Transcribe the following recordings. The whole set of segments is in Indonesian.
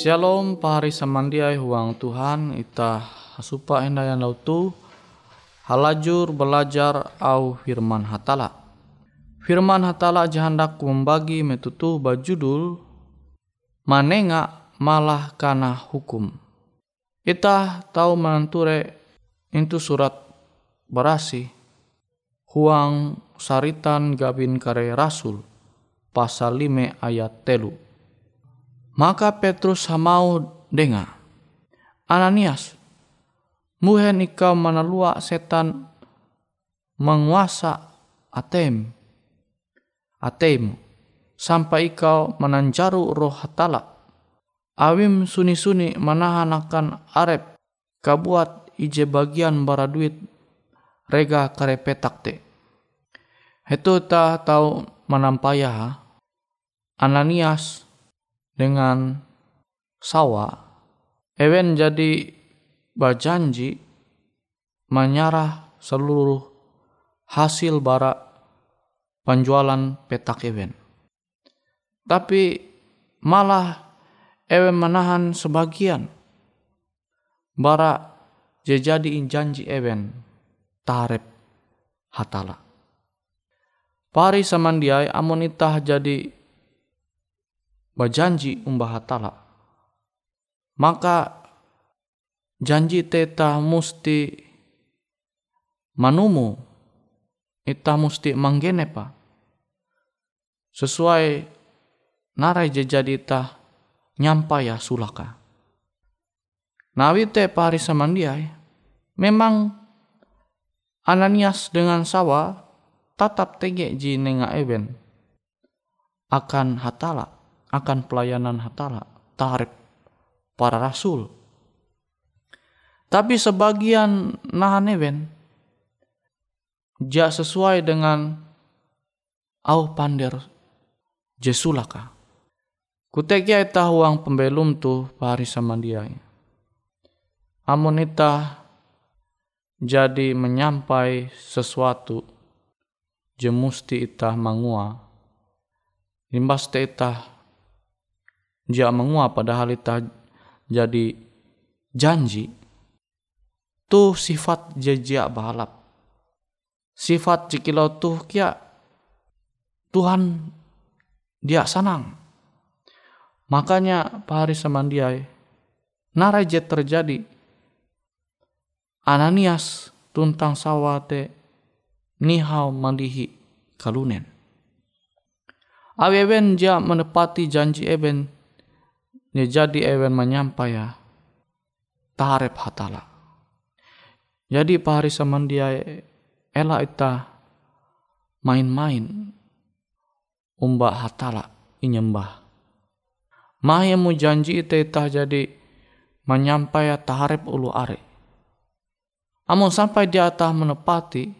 Shalom pahari samandiai huang Tuhan ita supa yang lautu halajur belajar au firman hatala. Firman hatala jahandak membagi metutu bajudul manenga malah kana hukum. Ita tahu menenture itu surat berasi huang saritan gabin kare rasul pasal 5 ayat telu maka Petrus hamau dengar. Ananias, muhen ikau menalua setan menguasa atem, atem, sampai ikau menanjaru roh hatala. Awim suni-suni menahan akan arep kabuat ije bagian bara duit rega karepetak te. Itu ta tahu menampaya Ananias dengan sawa, Ewen jadi berjanji menyarah seluruh hasil bara penjualan petak Ewen. Tapi malah Ewen menahan sebagian bara jadi janji Ewen tarep hatala. Pari samandiai amonitah jadi berjanji umbah hatala maka janji teta musti manumu ita musti manggene pa sesuai narai jadi ita nyampaya sulaka. Nawi te pari samandiai memang Ananias dengan sawa tatap tege ji nenga even. Akan hatala akan pelayanan hatala, tarif para rasul. Tapi sebagian nahan even ja sesuai dengan au pander jesulaka. Kutekia ita huang pembelum tu pari sama dia. Amun ita jadi menyampai sesuatu jemusti ita mangua. Limbas te ita ja mengua padahal ita jadi janji. Tu sifat jejak balap sifat cikilau tuh kia Tuhan dia senang. Makanya Pak Hari Samandiai narajet terjadi Ananias tuntang sawate nihau mandihi kalunen. Aweben dia menepati janji eben dia jadi eben menyampaikan tarep hatala. Jadi Pak Hari Samandiai ela ita main-main umba hatala inyembah. Maya mu janji ita ita jadi menyampai taharep ulu are. Amun sampai di atas menepati,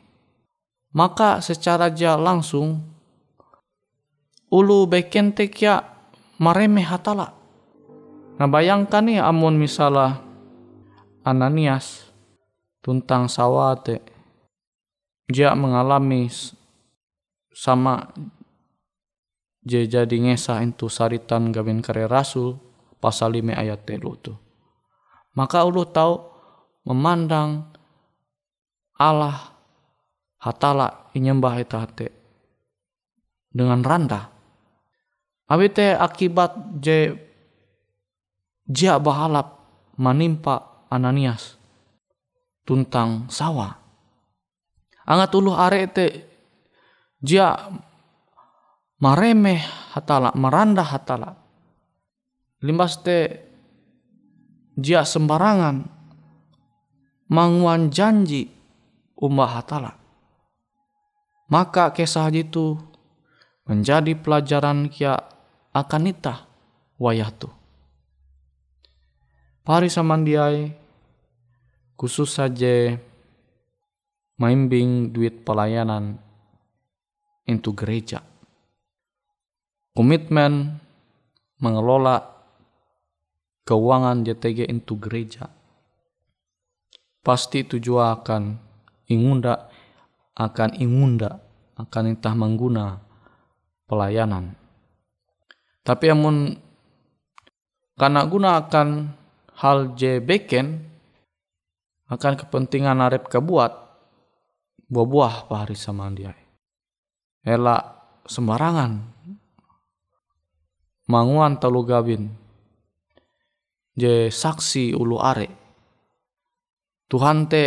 maka secara dia langsung ulu bekente kia maremeh hatala. Nah bayangkan nih amun misalnya Ananias tuntang sawate dia mengalami sama dia jadi ngesa itu saritan gawin kare rasul pasal 5 ayat telu tu. Maka ulu tahu memandang Allah hatala inyembah itu hati dengan randa. Awite akibat je jia bahalap menimpa Ananias tuntang sawah Angat uluh te dia maremeh hatala, maranda hatala. Limbas te dia sembarangan manguan janji umbah hatala. Maka kisah itu menjadi pelajaran kia akan itah wayah tu. Pari samandiai khusus saja maimbing duit pelayanan into gereja. Komitmen mengelola keuangan JTG into gereja. Pasti tujuan akan ingunda akan ingunda akan entah mengguna pelayanan. Tapi amun karena guna akan hal J beken akan kepentingan arep kebuat buah-buah pahari sama dia. Ela sembarangan. Manguan telu gabin. Je saksi ulu are. Tuhan te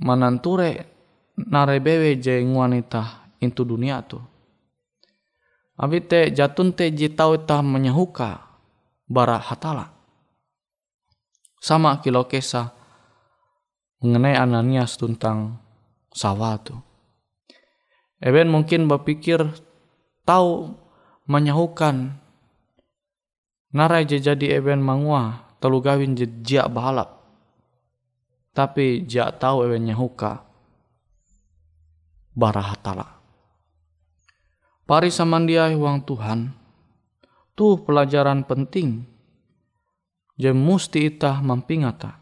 mananture narebewe je wanita intu dunia tu. Abi te jatun te jitau ta menyahuka bara hatala. Sama kilo kesah mengenai Ananias tentang sawah tu. Eben mungkin berpikir tahu menyahukan narai jadi eben mangua telu gawin jejak balap. Tapi jak tahu eben nyahuka barahatala. Pari samandiai uang Tuhan, tuh pelajaran penting. Je musti itah mampingata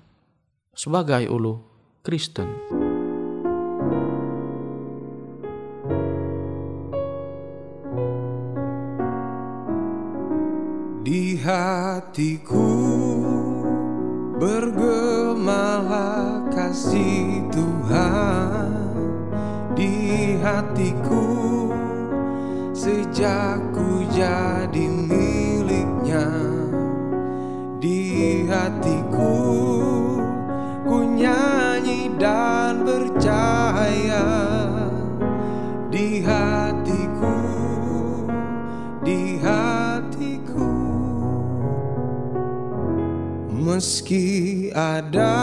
sebagai ulu Kristen. Di hatiku bergemalah kasih Tuhan Di hatiku sejak ku jadi hatiku ku nyanyi dan percaya di hatiku di hatiku. Meski ada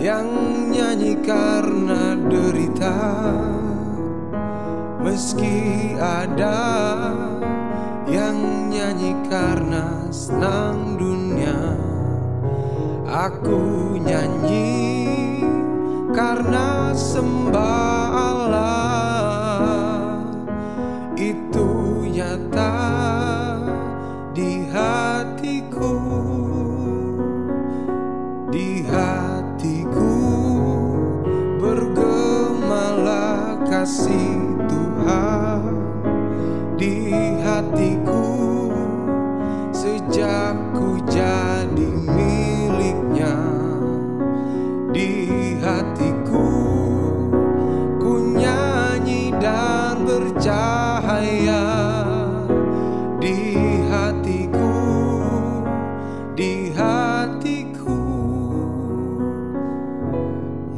yang nyanyi karena derita meski ada yang nyanyi karena senang dunia. Aku nyanyi karena sembah Allah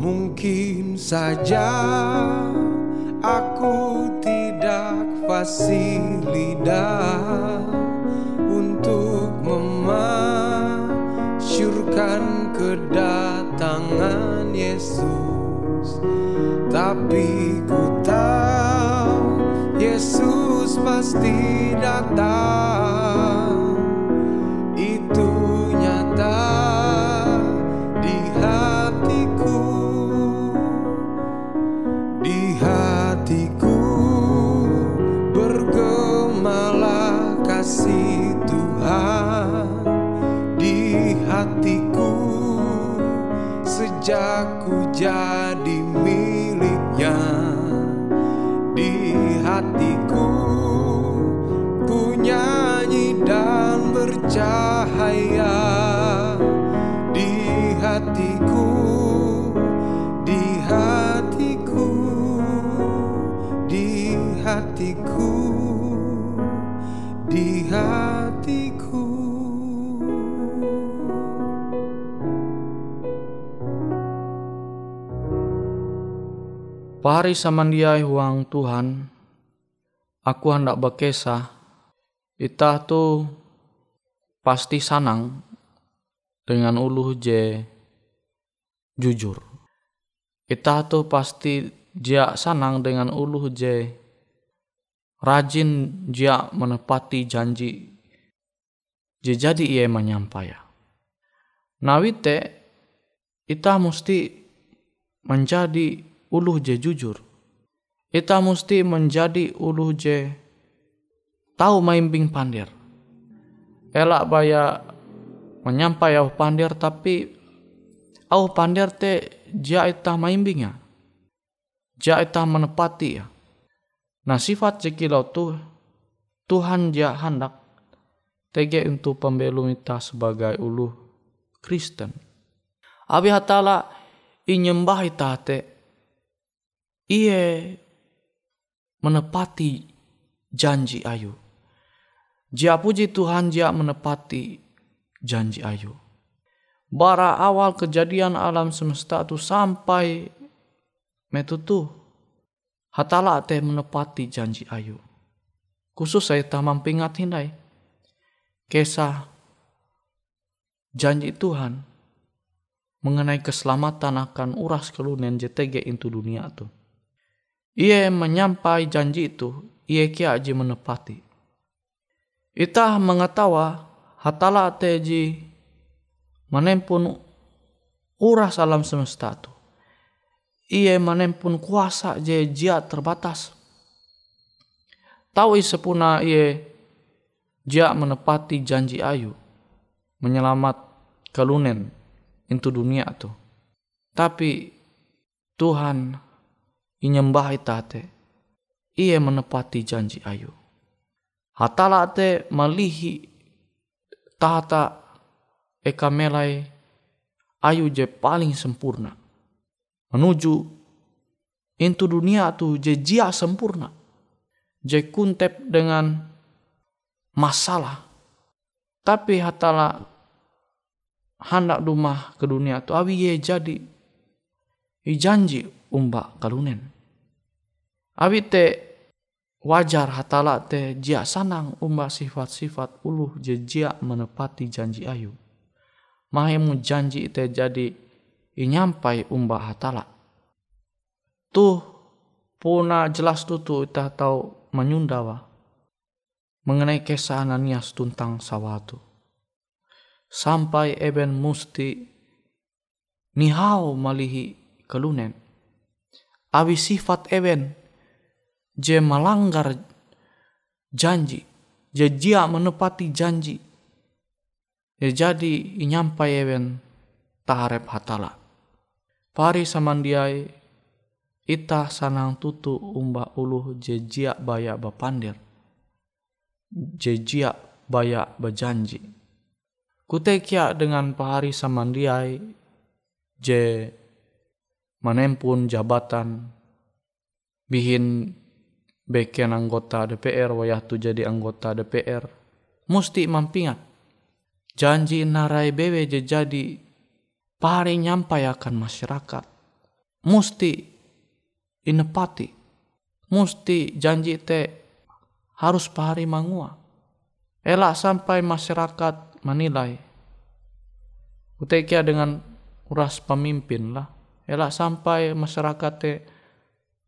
mungkin saja aku tidak fasih lidah untuk memasyurkan kedatangan Yesus. Tapi ku tahu Yesus pasti datang dan bercahaya di Pahari samandiai huang Tuhan, aku hendak berkesah, ita tu pasti sanang dengan uluh je jujur. Ita tu pasti dia sanang dengan uluh je rajin dia menepati janji je jadi ia menyampaikan. Nawite ita mesti menjadi uluh je jujur. Ita mesti menjadi uluh je tahu maimbing pandir. Elak baya menyampai au pandir tapi au pandir te ja ita maimbingnya. Ja ita menepati ya. Nah sifat jekilau tu Tuhan ja hendak tege untuk pembelum ita sebagai uluh Kristen. Abi hatala inyembah ita te iye menepati janji ayu. Jia puji Tuhan jia menepati janji ayu. Bara awal kejadian alam semesta itu sampai metutu hatala teh menepati janji ayu. Khusus saya tak mampingat hindai. Kisah janji Tuhan mengenai keselamatan akan uras kelunen JTG itu dunia tu. Ia menyampai janji itu, ia kia aji menepati. Itah mengetawa hatala teji menempun uras alam semesta tu. Ia menempun kuasa je jia terbatas. Tahu sepuna ia jia menepati janji ayu menyelamat kelunen into dunia tu. Tapi Tuhan inyembah itate ia menepati janji ayu. Hatala te malihi tahta eka melai ayu je paling sempurna. Menuju into dunia tu je jia sempurna. Je kuntep dengan masalah. Tapi hatala hendak rumah ke dunia tu awi ye jadi i janji umba kalunen. Abi te wajar hatala te jia sanang umba sifat-sifat uluh je jia menepati janji ayu. Mahemu janji te jadi inyampai umba hatala. Tuh puna jelas tutu ita tahu menyundawa mengenai kisah Ananias tuntang sawatu. Sampai eben musti nihau malihi kelunen. Abi sifat ewen je melanggar janji, je jia menepati janji. Ya jadi inyampai ewen taharep hatala. Pari samandiai ita sanang tutu umba uluh je jia baya bapandir. Je jia baya berjanji. Kutekia dengan pahari samandiai je menempun jabatan bihin beken anggota DPR wayah tu jadi anggota DPR musti mampingat. Janji narai bewe je jadi pahari nyampai akan masyarakat. Musti inepati. Musti janji te harus pahari mangua. Elak sampai masyarakat menilai. Utekia dengan uras pemimpin lah elak sampai masyarakat te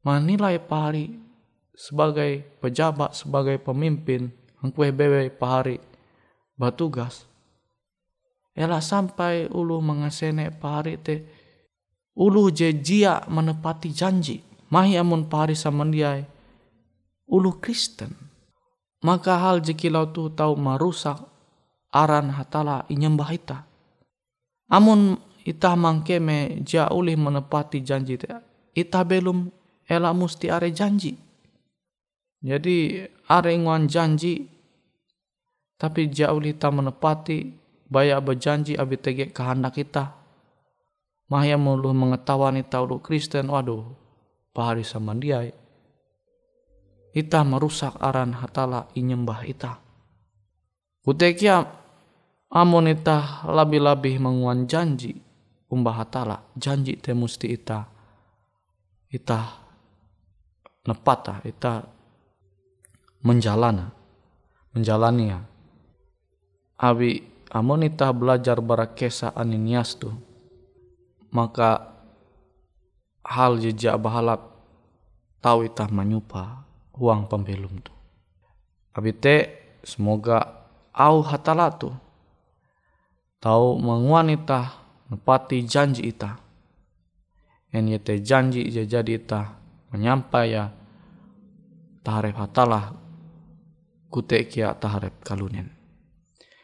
menilai pahari sebagai pejabat sebagai pemimpin angkue bewe pahari batugas elak sampai ulu mengasene pahari te ulu je jia menepati janji. Mahi amun pahari samandiai ulu Kristen. Maka hal jekilau tu tahu merusak aran hatala inyembah ita. Amun ita mangkeme ja ulih menepati janji te ita belum ela musti are janji. Jadi are nguan janji tapi jauh kita menepati baya berjanji abi tege kehendak kita. Mahya mulu mengetahuan ita ulu Kristen waduh pahari sama dia. Ita merusak aran hatala inyembah ita. Kutekia amun ita lebih-lebih menguan janji umbah hatala janji te musti ita ita nepata ita menjalana menjalani ya. Abi amon ita belajar barakesa aninias tu maka hal jejak bahalap tahu ita menyupa uang pembelum tu. Abi te semoga au hatala tu tahu menguan ita nepati janji ita en yete janji jadi ita menyampai ya taharep hatalah kute kia taharep kalunen.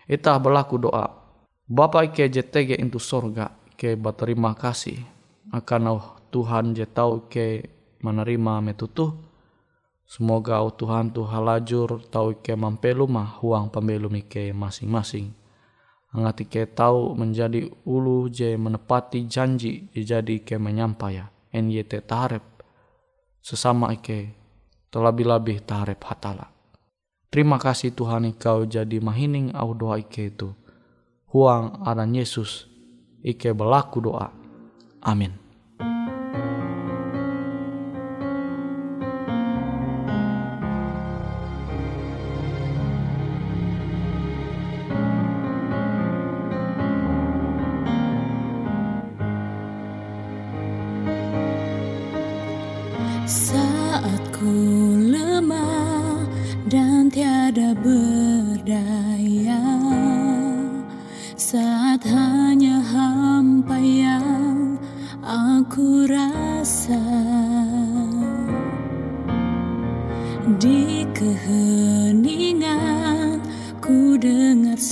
Ita berlaku doa. Bapa ke JTG into sorga ke berterima kasih akan oh Tuhan je tahu ke menerima metutuh. Semoga oh Tuhan tu halajur tahu ke mampelu mah huang pembelum ke masing-masing. Angati ke tahu menjadi ulu je menepati janji jadi ke menyampai ya. NYT taharep sesama ike terlebih-lebih taharep hatala. Terima kasih Tuhan Engkau jadi mahining au doa ike itu. Huang aran Yesus ike berlaku doa. Amin.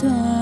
Yesus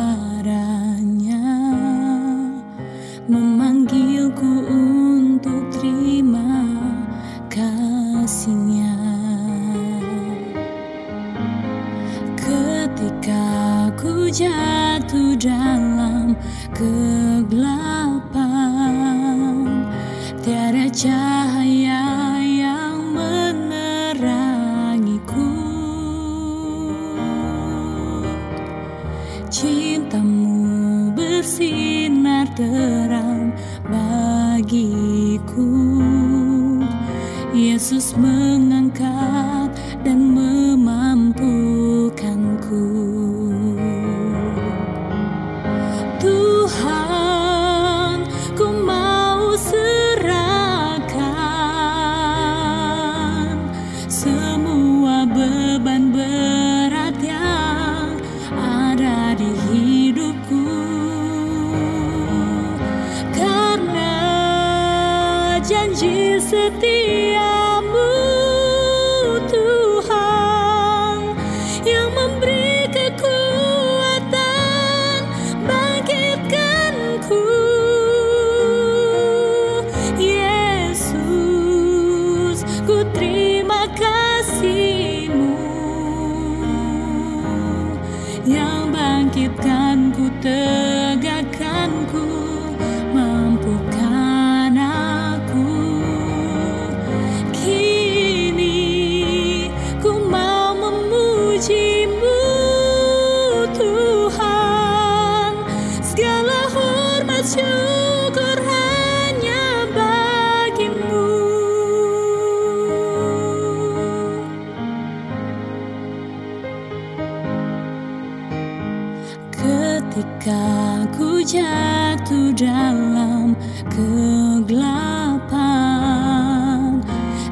jatuh dalam kegelapan.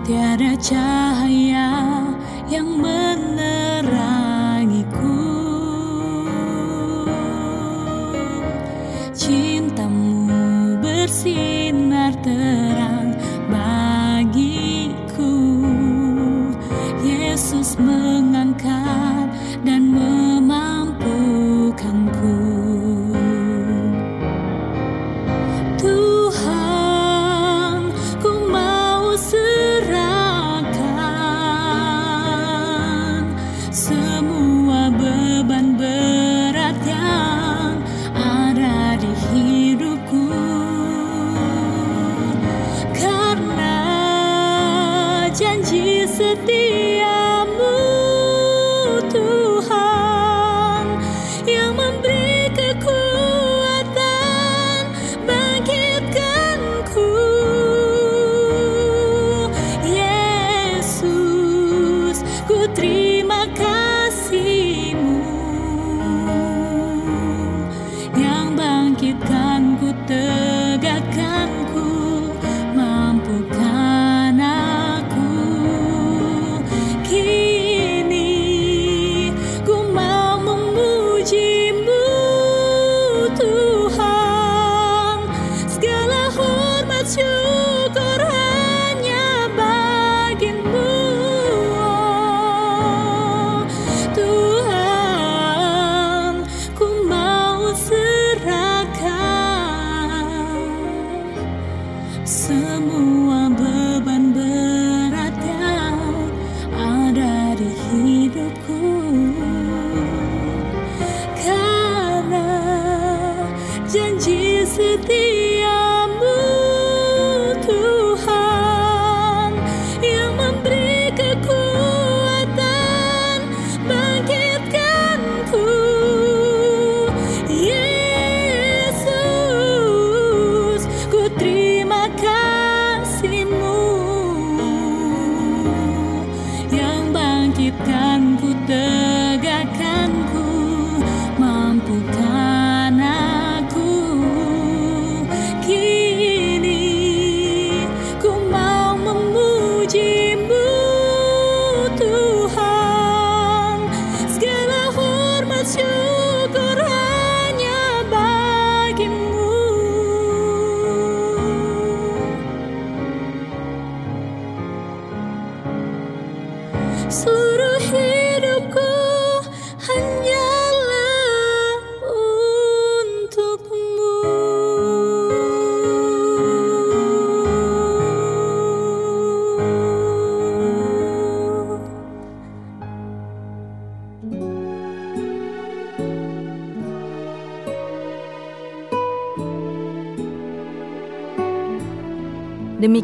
Tiada cahaya yang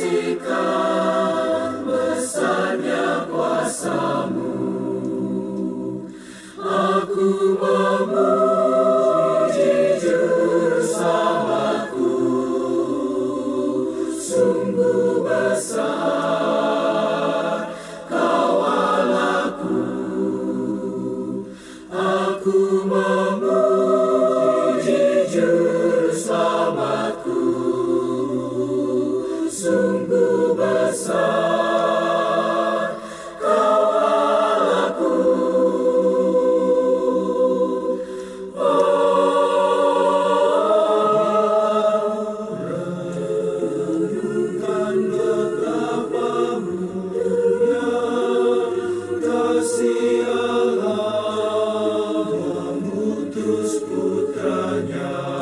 Mexico. Dan